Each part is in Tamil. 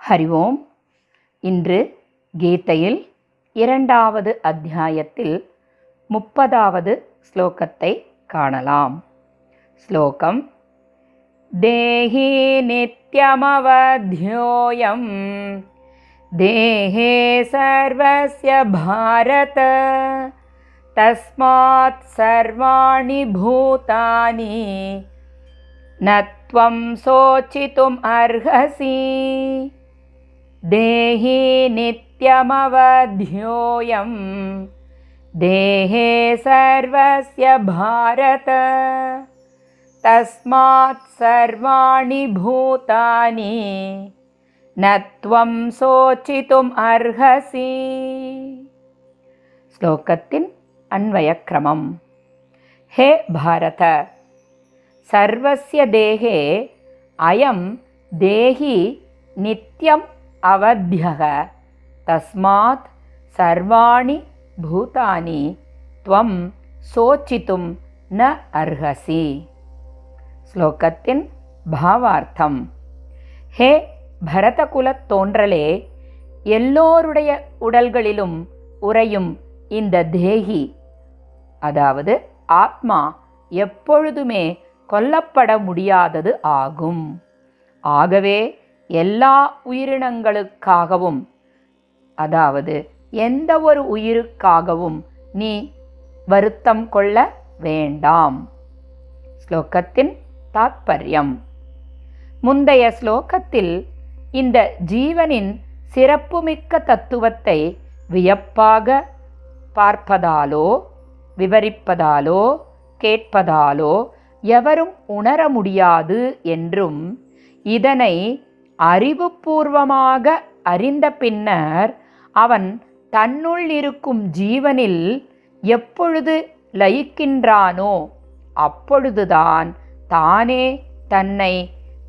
ஹரி ஓம் இன்று கீதையில் இரண்டாவது அத்தியாயத்தில் முப்பதாவது ஸ்லோகத்தை காணலாம் ஸ்லோகம் தேஹி நித்யமவத்யோயம் தேஹே சர்வஸ்ய பாரத தஸ்மாத் சர்வாணி பூதானி न त्वं शोचितुम् अर्हसि देहि नित्यमवध्योऽयं देहे सर्वस्य भारत। तस्मात् सर्वाणि भूतानि न त्वं शोचितुम् अर्हसि। श्लोकतिन् अन्वयक्रमं हे भारत! सर्वस्य देहे अयं देहि नित्यं அவத்தியக தஸ்மாத் சர்வாணி பூதானி துவம் சோச்சித்தும் ந அர்ஹசி. ஸ்லோகத்தின் பாவார்த்தம். ஹே பரதகுலத் தோன்றலே எல்லோருடைய உடல்களிலும் உறையும் இந்த தேகி அதாவது ஆத்மா எப்பொழுதுமே கொல்லப்பட முடியாதது ஆகும். ஆகவே எல்லா உயிரினங்களுக்காகவும் அதாவது எந்த ஒரு உயிருக்காகவும் நீ வருத்தம் கொள்ள வேண்டாம். ஸ்லோகத்தின் தாத்பரியம். முந்தைய ஸ்லோகத்தில் இந்த ஜீவனின் சிறப்புமிக்க தத்துவத்தை வியப்பாக பார்ப்பதாலோ விவரிப்பதாலோ கேட்பதாலோ எவரும் உணர முடியாது என்றும் இதனை அறிவுபூர்வமாக அறிந்த பின்னர் அவன் தன்னுள் இருக்கும் ஜீவனில் எப்பொழுது லயிக்கின்றானோ அப்பொழுதுதான் தானே தன்னை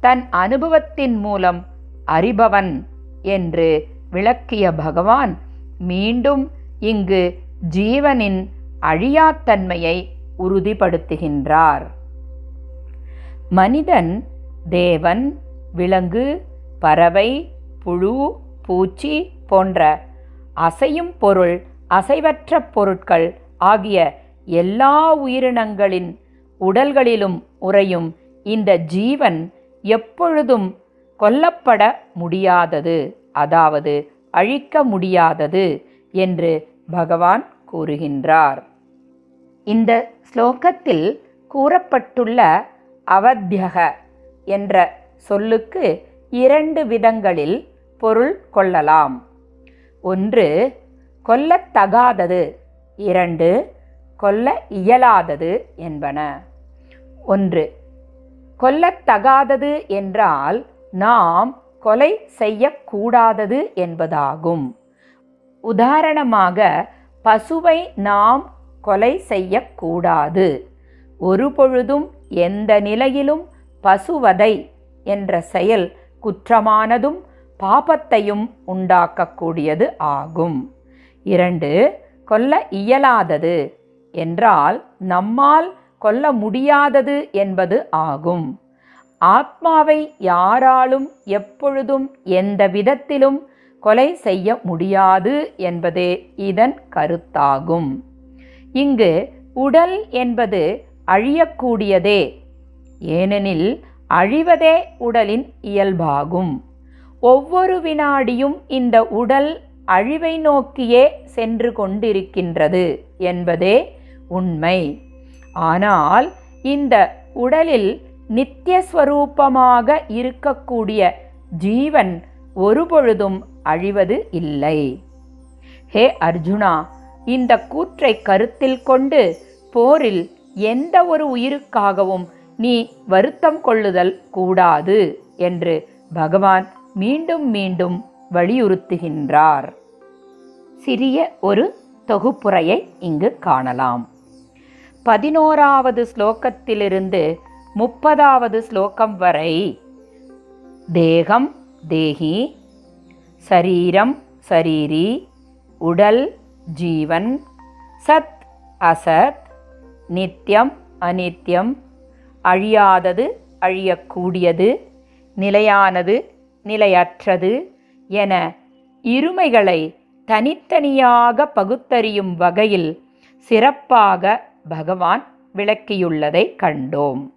தன் அனுபவத்தின் மூலம் அறிபவன் என்று விளக்கிய பகவான் மீண்டும் இங்கு ஜீவனின் அழியாத்தன்மையை உறுதிப்படுத்துகின்றார். மனிதன் தேவன் விலங்கு பறவை புழு பூச்சி போன்ற அசையும் பொருள் அசைவற்ற பொருட்கள் ஆகிய எல்லா உயிரினங்களின் உடல்களிலும் உறையும் இந்த ஜீவன் எப்பொழுதும் கொல்லப்பட முடியாதது அதாவது அழிக்க முடியாதது என்று பகவான் கூறுகின்றார். இந்த ஸ்லோகத்தில் கூறப்பட்டுள்ள அவத்தியக என்ற சொல்லுக்கு இரண்டு விதங்களில் பொருள் கொள்ளலாம். ஒன்று கொல்லத்தகாதது. இரண்டு கொல்ல இயலாதது என்பன. ஒன்று கொல்லத்தகாதது என்றால் நாம் கொலை செய்யக்கூடாதது என்பதாகும். உதாரணமாக பசுவை நாம் கொலை செய்யக்கூடாது. ஒரு பொழுதும் எந்த நிலையிலும் பசுவதை என்ற செயல் குற்றமானதும் பாபத்தையும் உண்டாக்கக்கூடியது ஆகும். இரண்டு கொல்ல இயலாதது என்றால் நம்மால் கொல்ல முடியாதது என்பது ஆகும். ஆத்மாவை யாராலும் எப்பொழுதும் எந்த விதத்திலும் கொலை செய்ய முடியாது என்பதே இதன் கருத்தாகும். இங்கு உடல் என்பது அழியக்கூடியதே. ஏனெனில் அழிவதே உடலின் இயல்பாகும். ஒவ்வொரு வினாடியும் இந்த உடல் அழிவை நோக்கியே சென்று கொண்டிருக்கின்றது என்பதே உண்மை. ஆனால் இந்த உடலில் நித்தியஸ்வரூபமாக இருக்கக்கூடிய ஜீவன் ஒருபொழுதும் அழிவது இல்லை. ஹே அர்ஜுனா இந்த கூற்றை கருத்தில் கொண்டு போரில் எந்த ஒரு உயிருக்காகவும் நீ வருத்தம் கொள்ளுதல் கூடாது என்று பகவான் மீண்டும் மீண்டும் வலியுறுத்துகின்றார். சிறிய ஒரு தொகுப்புரையை இங்கு காணலாம். பதினோராவது ஸ்லோகத்திலிருந்து முப்பதாவது ஸ்லோகம் வரை தேகம் தேகி சரீரம் சரீரி உடல் ஜீவன் சத் அசத் நித்தியம் அநித்தியம் அழியாதது அழியக்கூடியது நிலையானது நிலையற்றது என இருமைகளை தனித்தனியாக பகுத்தறியும் வகையில் சிறப்பாக பகவான் விளக்கியுள்ளதை கண்டோம்.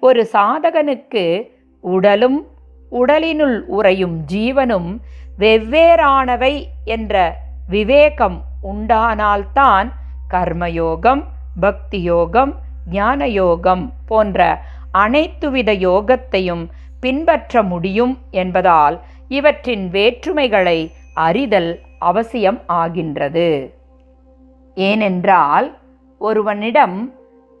ஒரு சாதகனுக்கு உடலும் உடலினுள் உறையும் ஜீவனும் வெவ்வேறானவை என்ற விவேகம் உண்டானால்தான் கர்மயோகம் பக்தி யோகம் ஞான யோகம் போன்ற அனைத்துவித யோகத்தையும் பின்பற்ற முடியும் என்பதால் இவற்றின் வேற்றுமைகளை அறிதல் அவசியம் ஆகின்றது. ஏனென்றால் ஒருவனிடம்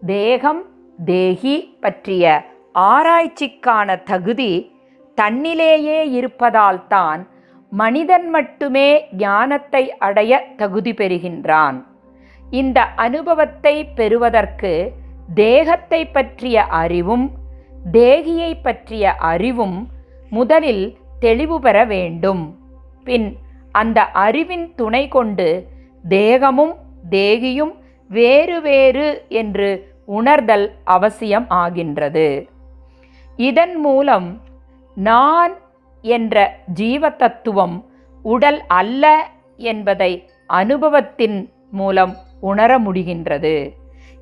தேகம் தேகி பற்றிய ஆராய்ச்சிக்கான தகுதி தன்னிலேயே இருப்பதால்தான் மனிதன் மட்டுமே ஞானத்தை அடைய தகுதி பெறுகின்றான். இந்த அனுபவத்தை பெறுவதற்கு தேகத்தை பற்றிய அறிவும் தேகியை பற்றிய அறிவும் முதலில் தெளிவு பெற வேண்டும். பின் அந்த அறிவின் துணை கொண்டு தேகமும் தேகியும் வேறு வேறு என்று உணர்தல் அவசியம் ஆகின்றது. இதன் மூலம் நான் என்ற ஜீவ தத்துவம் உடல் அல்ல என்பதை அனுபவத்தின் மூலம் உணர முடிகின்றது.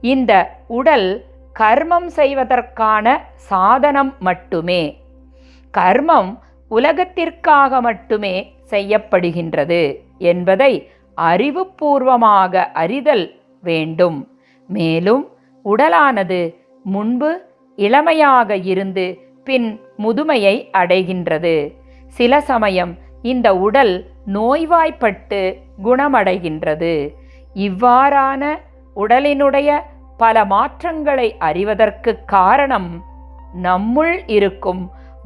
இந்த உடல் கர்மம் செய்வதற்கான சாதனம் மட்டுமே. கர்மம் உலகத்திற்காக மட்டுமே செய்யப்படுகின்றது என்பதை அறிவுபூர்வமாக அறிதல் வேண்டும். மேலும் உடலானது முன்பு இளமையாக இருந்து பின் முதுமையை அடைகின்றது. சில சமயம் இந்த உடல் நோய்வாய்ப்பட்டு குணமடைகின்றது. இவ்வாறான உடலினுடைய பல மாற்றங்களை அறிவதற்கு காரணம் நம்முள் இருக்கும்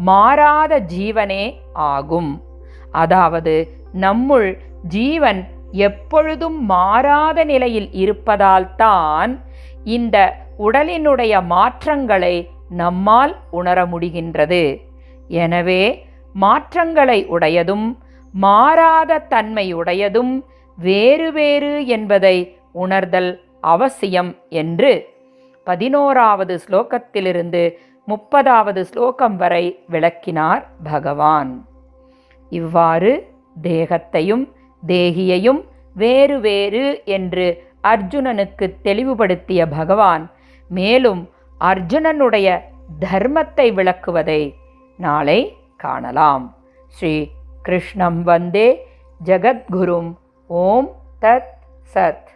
மாறாத ஜீவனே ஆகும். அதாவது நம்முள் ஜீவன் எப்பொழுதும் மாறாத நிலையில் இருப்பதால்தான் இந்த உடலினுடைய மாற்றங்களை நம்மால் உணர முடிகின்றது. எனவே மாற்றங்களை உடையதும் மாறாத தன்மை உடையதும் வேறு வேறு என்பதை உணர்தல் அவசியம் என்று பதினோராவது ஸ்லோகத்திலிருந்து முப்பதாவது ஸ்லோகம் வரை விளக்கினார் பகவான். இவ்வாறு தேகத்தையும் தேகியையும் வேறு வேறு என்று அர்ஜுனனுக்கு தெளிவுபடுத்திய பகவான் மேலும் அர்ஜுனனுடைய தர்மத்தை விளக்குவதை நாளை காணலாம். ஸ்ரீ கிருஷ்ணம் வந்தே ஜகத்குரும் ஓம் தத் சத்.